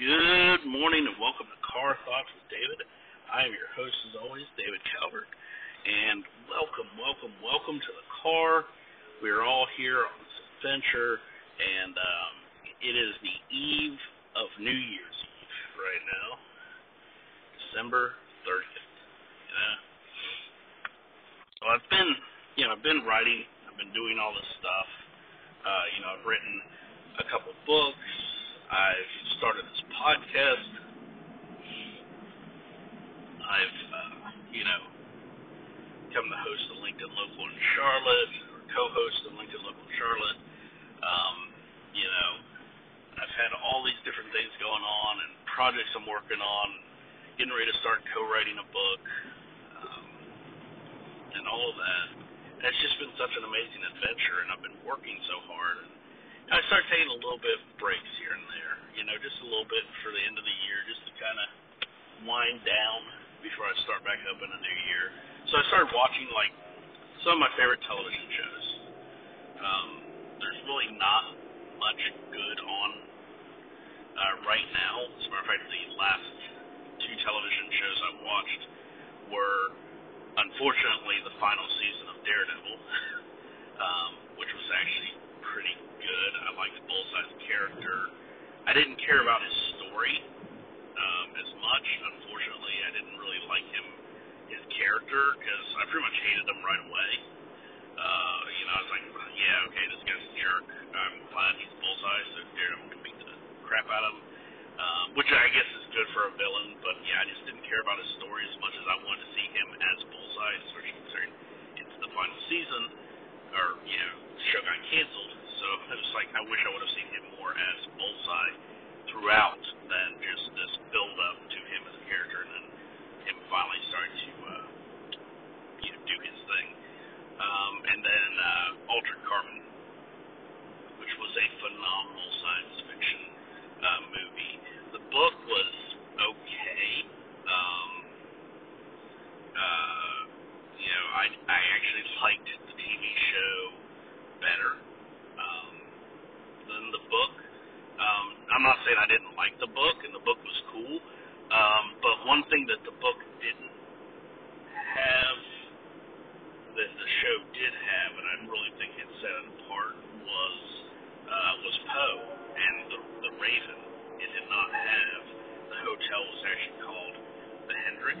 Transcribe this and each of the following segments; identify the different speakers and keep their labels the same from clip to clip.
Speaker 1: Good morning and welcome to Car Thoughts with David. I am your host, as always, David Calvert. And welcome, welcome, welcome to the car. We are all here on this adventure, and um, it is the eve of New Year's Eve right now, December 30th. You know? So I've been, you know, I've been writing, I've been doing all this stuff. Uh, you know, I've written a couple books. I've started this podcast. I've, uh, you know, come to host the LinkedIn Local in Charlotte, or co-host the LinkedIn Local in Charlotte. Um, you know, I've had all these different things going on and projects I'm working on, getting ready to start co-writing a book, um, and all of that. And it's just been such an amazing adventure, and I've been working so hard. And I start taking a little bit of breaks here and there, you know, just a little bit for the end of the year, just to kind of wind down before I start back up in a new year. So I started watching like some of my favorite television shows. Um, there's really not much good on uh, right now. As a matter of fact, the last two television shows I watched were unfortunately the final season of Daredevil, um, which was actually pretty good. I liked Bullseye's character. I didn't care about his story um, as much. Unfortunately, I didn't really like him, his character, because I pretty much hated him right away. Uh, you know, I was like, yeah, okay, this guy's a jerk. I'm glad he's Bullseye, so Daredevil can beat the crap out of him. Um, which I guess is good for a villain, but yeah, I just didn't care about his story as much as I wanted to see him as Bullseye, especially considering it's the final season, or, you know, show got canceled. So it was like I wish I would have seen him more as Bullseye throughout than just this build up to him as a character and then him finally starting to uh, you know do his thing. Um, and then uh, Altered Carbon, which was a phenomenal science fiction uh, movie. The book was okay. Um, uh, you know, I I actually liked the TV show better than the book. Um, I'm not saying I didn't like the book, and the book was cool. Um, but one thing that the book didn't have that the show did have, and I really think it set it apart, was uh, was Poe and the the Raven. It did not have. The hotel was actually called the Hendrix,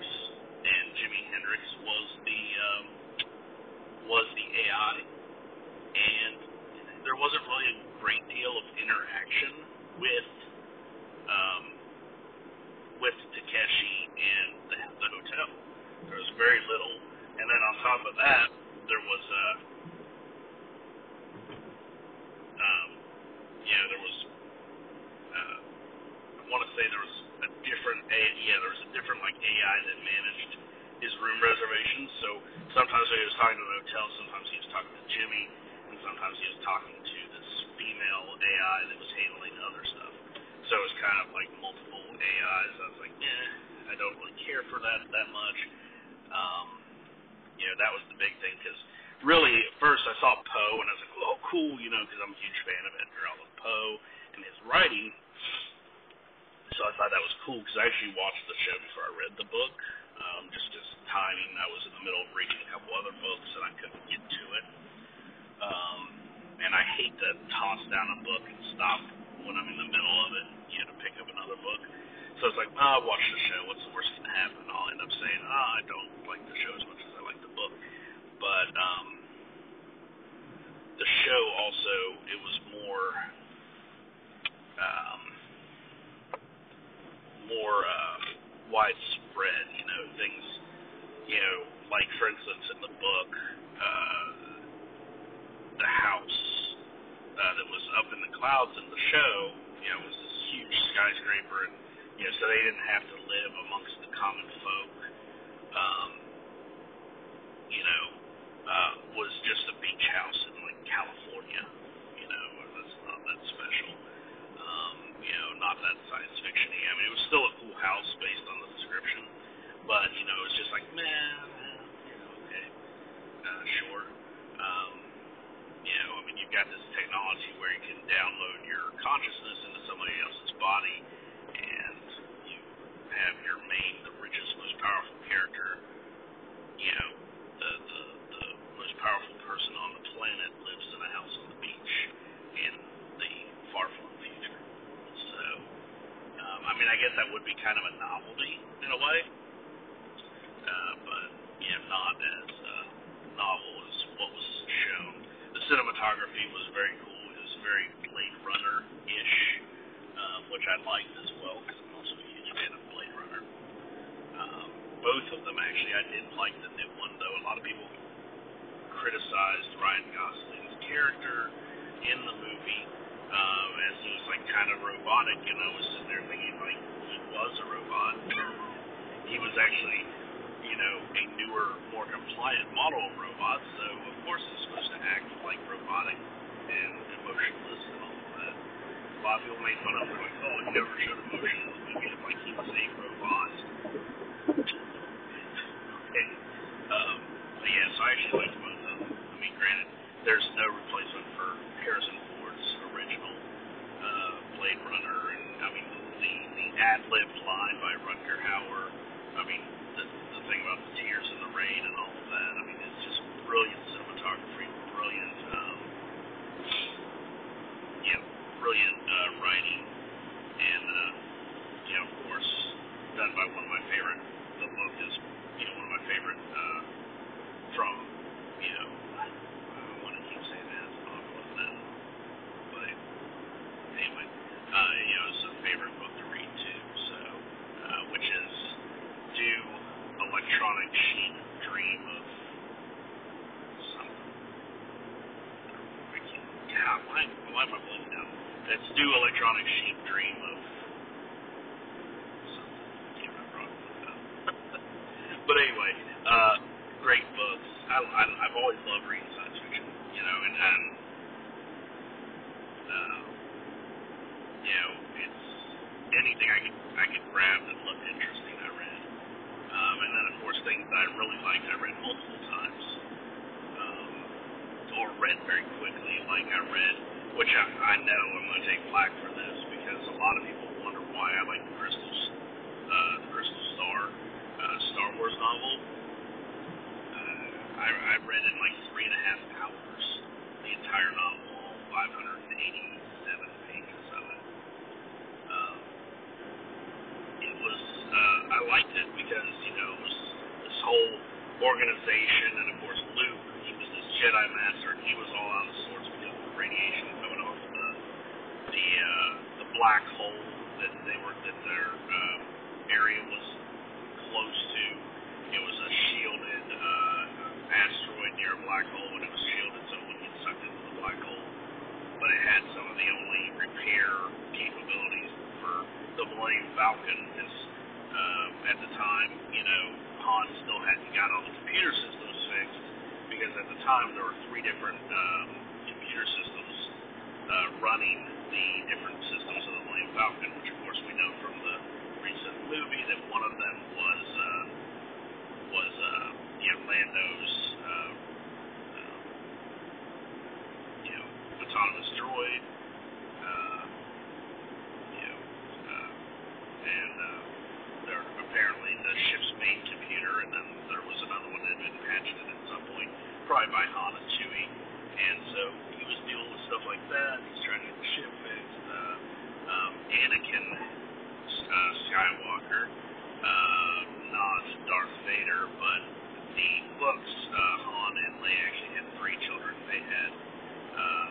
Speaker 1: and Jimi Hendrix was the um, was the AI, and there wasn't really a great deal of interaction with um, with Takeshi and the, the hotel. There was very little, and then on top of that, there was uh, um, yeah, there was uh, I want to say there was a different a yeah, there was a different like AI that managed his room reservations. So sometimes he was talking to the hotel, sometimes he was talking to Jimmy, and sometimes he was talking to this female AI that was handling other stuff. So it was kind of like multiple AIs. I was like, eh, I don't really care for that that much. Um, you know, that was the big thing because really at first I saw Poe and I was like, oh, cool, you know, because I'm a huge fan of Edgar Allan Poe and his writing. So I thought that was cool because I actually watched the show before I read the book. Um, just as timing, I was in the middle of reading a couple other books and I couldn't get to it. Um, and I hate to toss down a book and stop when I'm in the middle of it, you know, to pick up another book. So it's like, oh, I'll watch the show. What's the worst that can happen? I'll end up saying, ah, oh, I don't like the show as much as I like the book. But um, the show also, it was more, um, more uh, widespread. You know, things, you know, like for instance in the book, uh, the house uh, that was up in the clouds in the show, you know, was this huge skyscraper, and you know, so they didn't have to live amongst the common folk. Um, you know, uh, was just a beach house in like California. You know, that's not that special. Um, you know, not that science fiction-y. I mean, it was still a cool house based on the description, but you know, it was just like, man, you know, okay, uh, sure. Um, you know, I mean, you've got this technology where you can download your consciousness into somebody else's body, and mean, I guess that would be kind of a novelty in a way, uh, but yeah, not as uh, novel as what was shown. The cinematography was very cool. It was very Blade Runner-ish, uh, which I liked as well because I'm also a huge fan of Blade Runner. Um, both of them actually, I did like the new one though. A lot of people criticized Ryan Gosling's character in the movie um, as he was like kind of robotic, and I was sitting there thinking like he was a robot. he was actually, you know, a newer, more compliant model of robot, so of course he's supposed to act like robotic and emotionless and all of that. A lot of people made fun of him, like, oh, he never showed emotion in the movie, like he was a robot. and, um, but yeah, so I actually liked both of them. I mean, granted, there's no replacement for Harrison Blade Runner, and I mean the the ad libbed line by Rutger Hauer. I mean the the thing about the tears in the rain and all of that. I mean it's just brilliant cinematography, brilliant, um, yeah, brilliant uh, writing, and uh, you know of course done by one of my favorite. The book is you know one of my favorite uh, from you know I want to keep saying that. But anyway, uh, you know, it's a favorite book to read too. So, uh, which is Do Electronic Sheep Dream of something? God, why, why am I blanking out? That's Do Electronic Sheep Dream of something. Can't remember But anyway, uh, great books. I, I, I've always loved reading science fiction, you know, and, and uh, you know, it's anything I could I could grab that looked interesting. Um, and then of course things that I really liked I read multiple times, um, or read very quickly. Like I read, which I, I know I'm going to take flack for this because a lot of people wonder why I like the Crystal uh, the Crystal Star uh, Star Wars novel. Uh, I, I read in like three and a half hours the entire novel, 580 was uh, I liked it because you know it was this whole organization, and of course Luke, he was this Jedi master, and he was all out of sorts because of the radiation coming off the the uh, the black hole that they were that their uh, area was close to. It was a shielded uh, asteroid near a black hole, and it was shielded so it wouldn't get sucked into the black hole. But it had some of the only repair capabilities for the Millennium Falcon is uh, at the time, you know, Han still hadn't got all the computer systems fixed because at the time there were three different um, computer systems uh, running the different systems of the Millennium Falcon, which of course we know from the recent movie that one of them was uh, was uh, you know Lando's uh, uh, you know autonomous droid. Uh, and uh, there apparently the ship's main computer, and then there was another one that had been patched in at some point, probably by Han and Chewie. And so he was dealing with stuff like that. He's trying to get the ship fixed. Uh, um, Anakin uh, Skywalker, uh, not Darth Vader, but the books, uh, Han and Leia actually had three children. They had uh,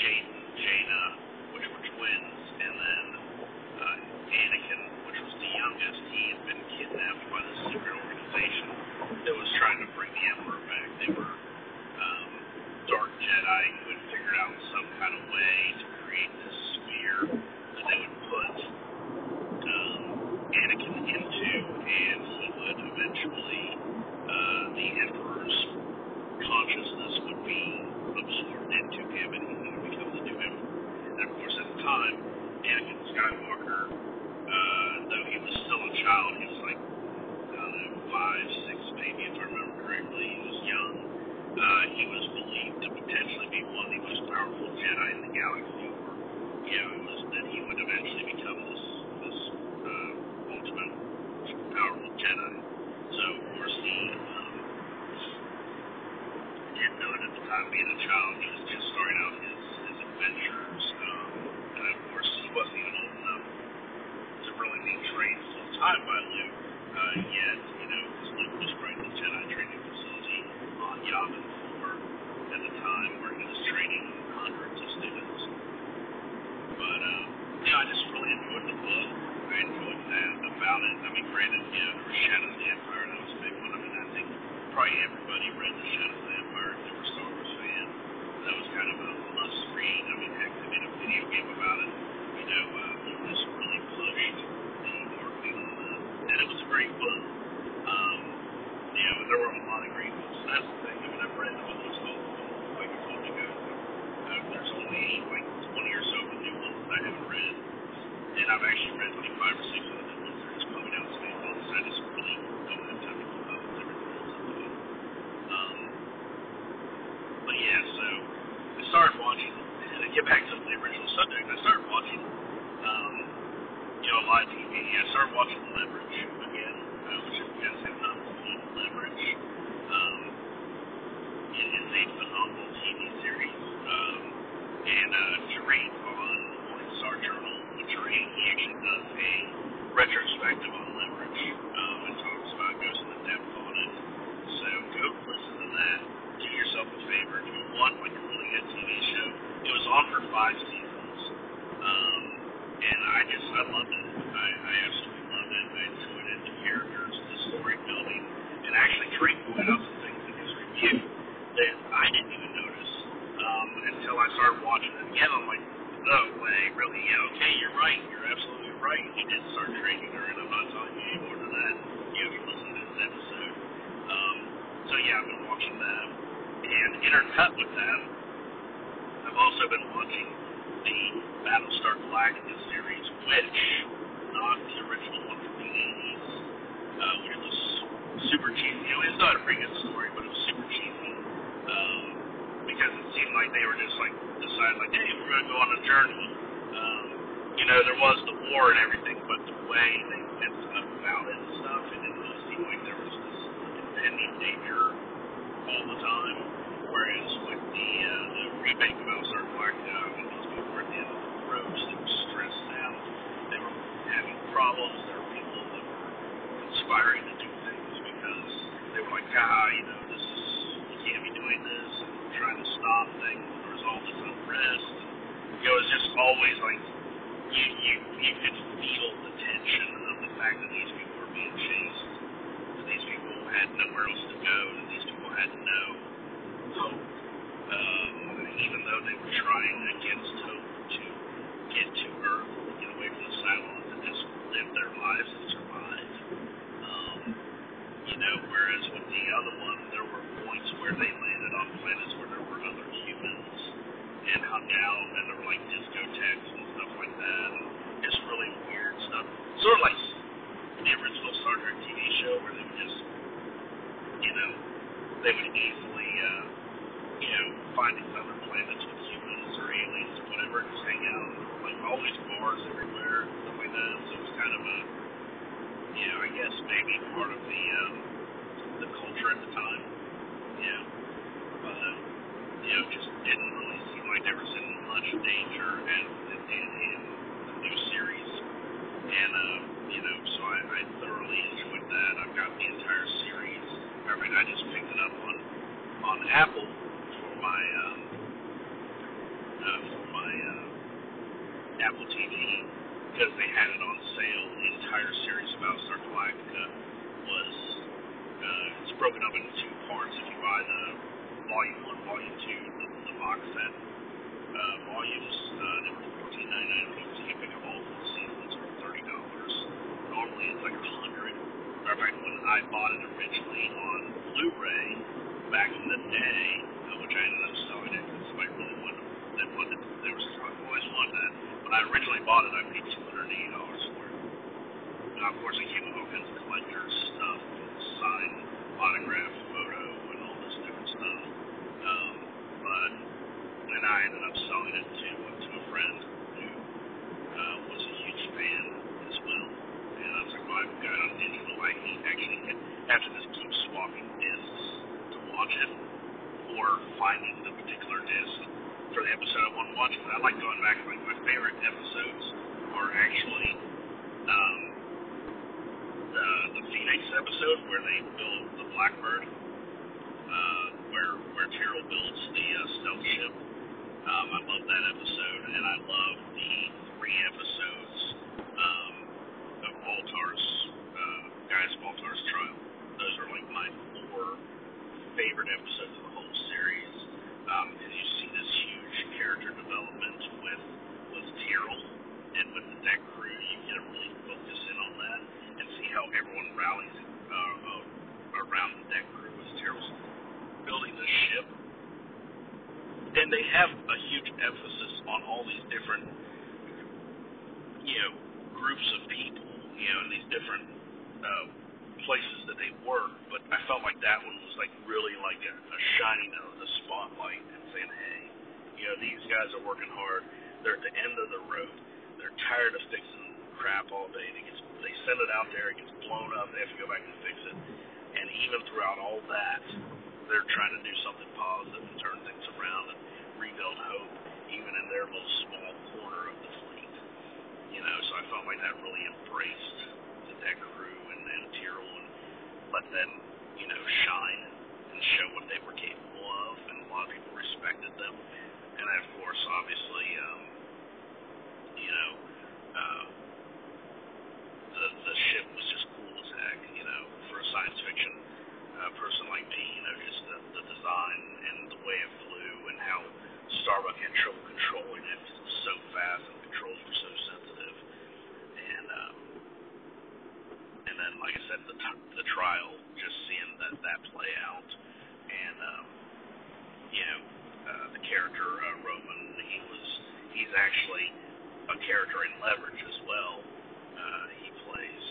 Speaker 1: Jacen, Jaina, which were twins, and then uh, Anakin, which was the youngest, he had been kidnapped by the secret organization that was trying to bring the Emperor back. They were um, dark Jedi who had figured out some kind of way to create this sphere that they would put um, Anakin into, and he would eventually, uh, the Emperor's consciousness would be absorbed into him, and he would become the new Emperor. And of course, at the time, Anakin Skywalker, uh, though he was still a child, he was like, I don't know, five, six maybe, if I remember correctly. He was young. Uh, he was believed to potentially be one of the most powerful Jedi in the galaxy, or, you know, it was that he would eventually become this, this uh, ultimate powerful Jedi. So, of course, he um, didn't know it at the time, being a child. Just starting out his, his adventures. Um, and of course, he wasn't even old enough to taught by Luke, uh, yet, you know, because Luke was running the Jedi training facility on Yavin 4 at the time where he was training hundreds of students. But, uh, yeah, I just really enjoyed the book. I enjoyed that about it. I mean, granted, you know, there was Shadows of the Empire, that was a big one. I mean, I think probably everybody read the Shadows of the Empire if they were Star Wars fans. That was kind of a must read. I mean, heck, they made a video game about it. You know, uh, Lucas really pushed the marketing on that. And it was a great book. Um, you know, there were a lot of great books. That's the thing. I mean, I've read the books all like I told you guys. Uh, there's only like 20 or so of the new ones that I haven't read. And I've actually read like five or six of the new ones that are just coming out today. Books. I just really don't have time to keep up with everything else I'm doing. Um, but yeah, so I started watching, and to get back to the original subject, I started watching, um, you know, live TV. I started watching Leverage again, uh, which if you guys have not seen Leverage, um, is a phenomenal TV series. Um, and uh, Jermaine on on Star Journal, with Jermaine, he actually does a retrospective on Leverage um, and talks about goes into depth on it. So go listen to that. Do yourself a favor. You want like a really good TV show, it was on for five seasons. Um, and I just, I loved it. I, I absolutely loved it. I enjoyed it. The characters, the story building, and actually Drake pointed out some things in his review that I didn't even notice um, until I started watching it again. I'm like, no way, really? Yeah, okay, you're right. You're absolutely right. He did start training her, and I'm not telling you any more than that. You have to listen to this episode. Um, so yeah, I've been watching that, and intercut with that, I've also been watching the Battlestar Galactica series, which not the original one from the 80s, uh, which was super cheesy. You know, it's not a pretty good story, but it was super cheesy um, because it seemed like they were just like deciding like, hey, we're gonna go on a journey. Um, you know, there was the war and everything, but the way they went about it and stuff, it didn't really seem like there was this impending danger all the time. Whereas with the uh, the remake of Battlestar Galactica, I mean, these people were at the end of the ropes. They were stressed out. They were having problems. There were people that were conspiring to do things because they were like, ah, you know, this is we can't be doing this, and There was all this unrest. It was just always like you you you could feel the tension of the fact that these people were being chased, that these people had nowhere else to go, that these people had no hope. Um, even though they were trying against hope to get to Earth, get away from the Cylons, and just live their lives and survive. Um, you know, whereas with the other one, there were points where they landed on planets where there were other humans and hung out, and there were like discotheques and stuff like that, and just really weird stuff. Sort of like the original Star Trek TV show where they would just, you know, they would easily, uh, you know, find these other planets with humans or aliens or whatever, and just hang out. Like always bars everywhere, and stuff like that. So it was kind of a, you know, I guess maybe part of the um, the culture at the time. Yeah, but uh, you know, just didn't really there was in much danger as it did in the new series. And uh, you know, so I, I thoroughly enjoyed that. I've got the entire series. I mean, I just picked it up on on Apple for my um, uh, for my uh, Apple TV because they had it on sale. The entire series Battlestar Galactica was uh, it's broken up into two parts. If you buy the volume one, volume two, the, the box volumes, uh, were fourteen ninety nine. You can pick up all for thirty dollars. Normally it's like a hundred. Matter of fact, when I bought it originally on Blu-ray back in the day, uh, which I ended up selling it because somebody really wanted they wanted they were I've always wanted that. When I originally bought it, I paid two hundred and eighty dollars for it. Now, of course, it came with all kinds of collector's stuff, signed autograph, photo, and all this different stuff. Um, but then I ended up selling it to to a friend who uh, was a huge fan as well. And I was like, well, I've got it on digital. I can actually to just keep swapping discs to watch it, or finding the particular disc for the episode I want to watch. Because I like going back. Like my favorite episodes are actually um, Week's episode where they build the Blackbird, uh, where where Tyrol builds the uh, stealth ship. Um, I love that episode, and I love the three episodes um, of Baltar's uh, Gaius Baltar's trial. Those are like my four favorite episodes of the whole series um, you see this huge character development with with Tyrol and with the deck crew. You get to really focus in on that and see how everyone rallies uh, uh, around the deck crew as Tyrol's building the ship. And they have a huge emphasis on all these different, you know, groups of people, you know, in these different uh, places that they work. But I felt like that one was like really like a, a shining of the spotlight and saying, hey, you know, these guys are working hard. They're at the end of the road. They're tired of fixing crap all day. They gets they send it out there, it gets blown up. They have to go back and fix it. And even throughout all that, they're trying to do something positive and turn things around and rebuild hope, even in their little small corner of the fleet. You know, so I felt like that really embraced the deck crew and, and Tyrol and let them, you know, shine and show what they were capable of, and a lot of people respected them. And of course, obviously, um, you know, uh, the the ship was just cool as heck. You know, for a science fiction uh, person like me, you know, just the, the design and the way it flew and how Starbuck had trouble controlling it so fast and the controls were so sensitive. And um, and then, like I said, the t- the trial, just seeing that that play out, and um, you know, uh, the character uh, Roman, he was he's actually a character in Leverage as well. Uh, he plays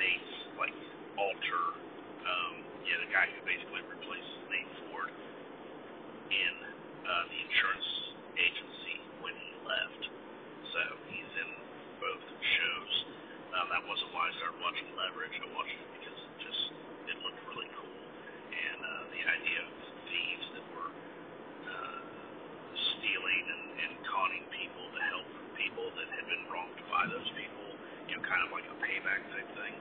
Speaker 1: Nate's like alter, um, yeah, the guy who basically replaces Nate Ford in uh, the insurance agency when he left. So he's in both shows. Um, that wasn't why I started watching Leverage. I watched it because it just it looked really cool, and uh, the idea of thieves that were uh, stealing and, and conning people to help people that had been wronged by those people, you know, kind of like a payback type thing.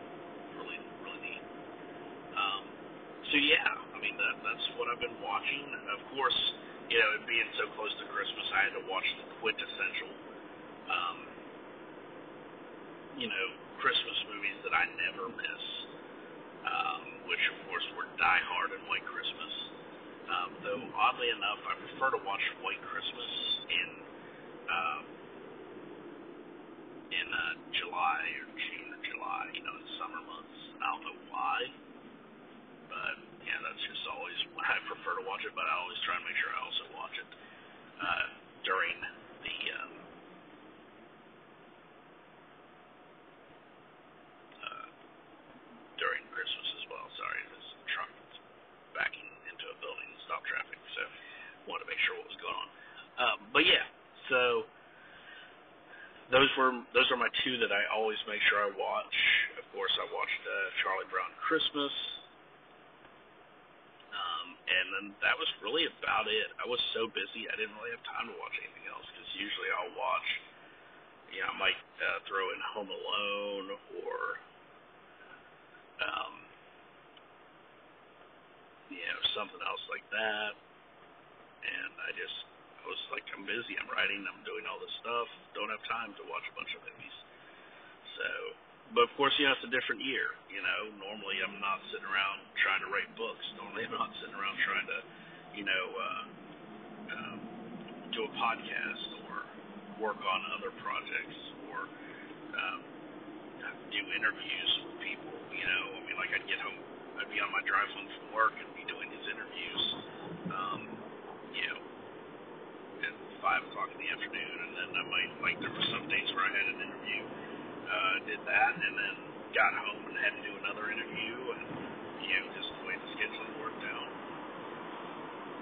Speaker 1: Really, really neat. Um, so yeah, I mean that that's what I've been watching. Of course, you know, it being so close to Christmas, I had to watch the quintessential, um, you know, Christmas movies that I never miss. Um, which of course were Die Hard and White Christmas. Um, though oddly enough, I prefer to watch White Christmas in um, in uh, July or June or July, you know, in summer months. I don't know why, but yeah, that's just always I prefer to watch it. But I always try and make sure I also watch it uh, during the um, uh, during Christmas as well. Sorry, this truck is backing into a building and stop traffic, so wanted to make sure what was going on. Um, but yeah, so those were those are my two that I always make sure I watch. Of course, I watched uh, Charlie Brown Christmas, um, and then that was really about it. I was so busy, I didn't really have time to watch anything else because usually I'll watch, you know, I might uh, throw in Home Alone or, um, you know, something else like that, and I just I was like, I'm busy, I'm writing, I'm doing all this stuff, don't have time to watch a bunch of movies. So, but of course, you know, it's a different year. You know, normally I'm not sitting around trying to write books. Normally I'm not sitting around trying to, you know, uh, um, do a podcast or work on other projects or um, do interviews with people. You know, I mean, like I'd get home, I'd be on my drive home from work and be doing these interviews. Um, you know at five o'clock in the afternoon, and then I might like there were some days where I had uh, that, and then got home and had to do another interview, and you know just the way the schedule worked out.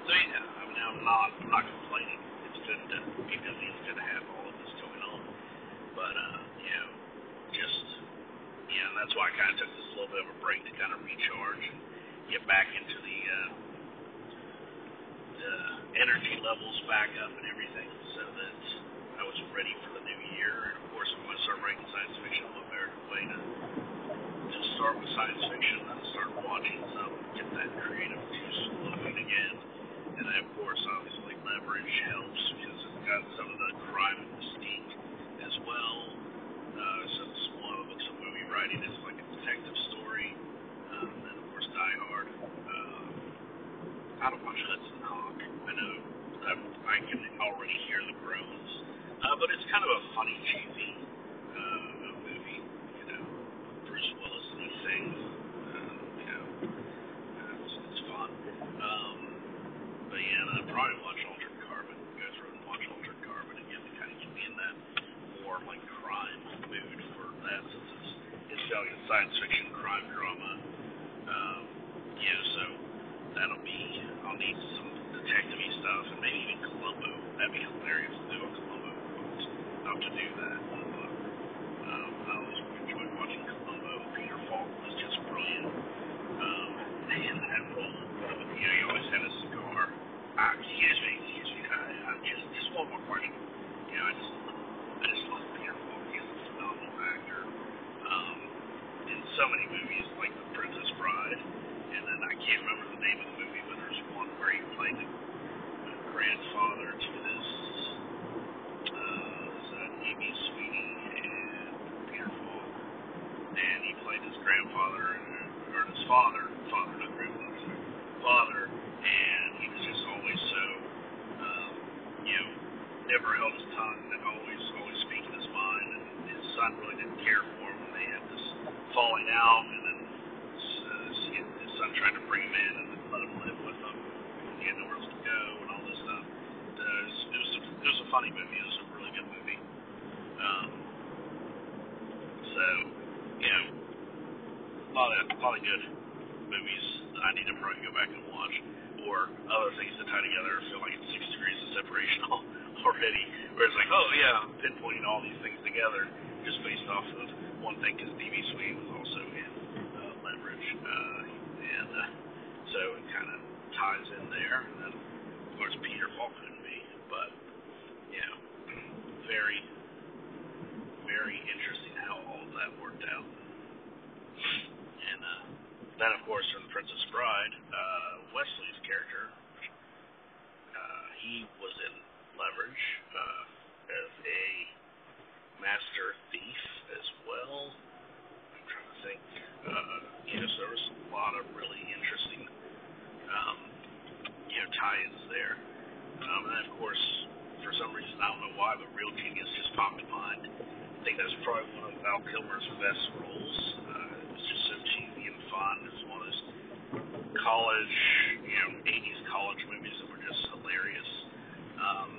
Speaker 1: So yeah, I mean I'm not I'm not complaining. It's good to be busy. It's good to have all of this going on, but uh, you know just yeah, and that's why I kind of took this little bit of a break to kind of recharge and get back into the uh, uh, energy levels back up and everything I was ready for the new year, and of course, I'm going to start writing science fiction the American way to, to start with science fiction and start watching some, get that creative juice flowing again. And then, of course, obviously, leverage helps because it's got some of the crime and mystique as well. Uh, so, a lot of the books I'm going to be writing is like a detective story, um, and of course, Die Hard. Uh, I don't watch funny, cheesy uh, movie. You know, Bruce Willis and he sings. Uh, you know, uh, it's, it's fun. Um, but yeah, and I'd probably watch Altered Carbon. You guys really watch Altered Carbon again to kind of get me in that more like crime mood for that since it's it's like a science fiction crime drama. Um, yeah, so that'll be I'll need some detective stuff and maybe even Columbo. That'd be hilarious to do a Columbo quote. I'll have to do that. Um, I always enjoyed watching Columbo. Peter Falk was just brilliant. Um, man, that role. You know, he always had a cigar. Uh, excuse me, excuse me. I, I just just one more question. You know, I just I just love Peter Falk. He's a phenomenal actor. Um, in so many movies like The Princess Bride, and then I can't remember the name of the movie, but there's one where he played the grandfather to this uh, is that Amy Sweeney and Peter Falk, and he played his grandfather or his father, father not grandfather, sorry, father, and he was just always so, um, you know, never held his tongue, and always always speaking his mind, and his son really didn't care for him when they had this falling out, and then his, his son tried to bring him in and then let him live with him. He had nowhere else to go and all this stuff. Uh, it, was, it was a, it was a funny movie. It was a really good movie. Um, so, know, a lot of a lot of good movies that I need to probably go back and watch, or other things to tie together. I feel like it's six degrees of separation already, where it's like, oh yeah, I'm pinpointing all these things together just based off of one thing, because D.B. Sweeney was Leverage, uh, and uh, so it kind of ties in there. And then, of course, Peter Falk couldn't be, but you know, very, very interesting how all of that worked out. And uh, then, of course, from Princess Bride, uh, Wesley's character, uh, he was in Leverage uh, as a master thief as well. I'm trying to think. Uh, you know, so there was a lot of really interesting, um, you know, tie-ins there. Um, and then, of course, for some reason, I don't know why, but Real Genius just popped in mind. I think that's probably one of Val Kilmer's best roles. Uh, it was just so cheesy and fun. It was one of those college, you know, 80s college movies that were just hilarious. Um,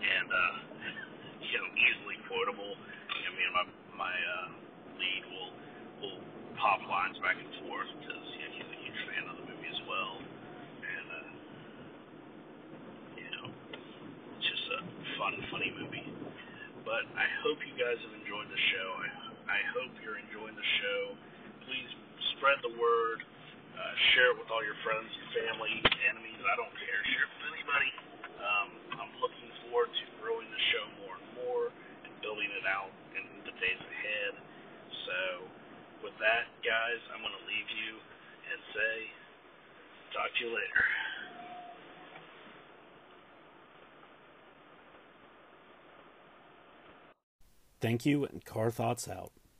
Speaker 1: and, uh, you know, easily quotable. You know, me and my, my uh, lines back and forth because, know, he's a huge fan of the movie as well. And, uh, you know, it's just a fun, funny movie. But I hope you guys have enjoyed the show. I, I hope you're enjoying the show. Please spread the word. Uh, share it with all your friends, family, enemies. I don't care. Share it with anybody. Um, I'm looking forward to growing the show more and more and building it out in the days ahead. So, with that, guys, I'm going to leave you and say, talk to you later.
Speaker 2: Thank you, and Car Thoughts out.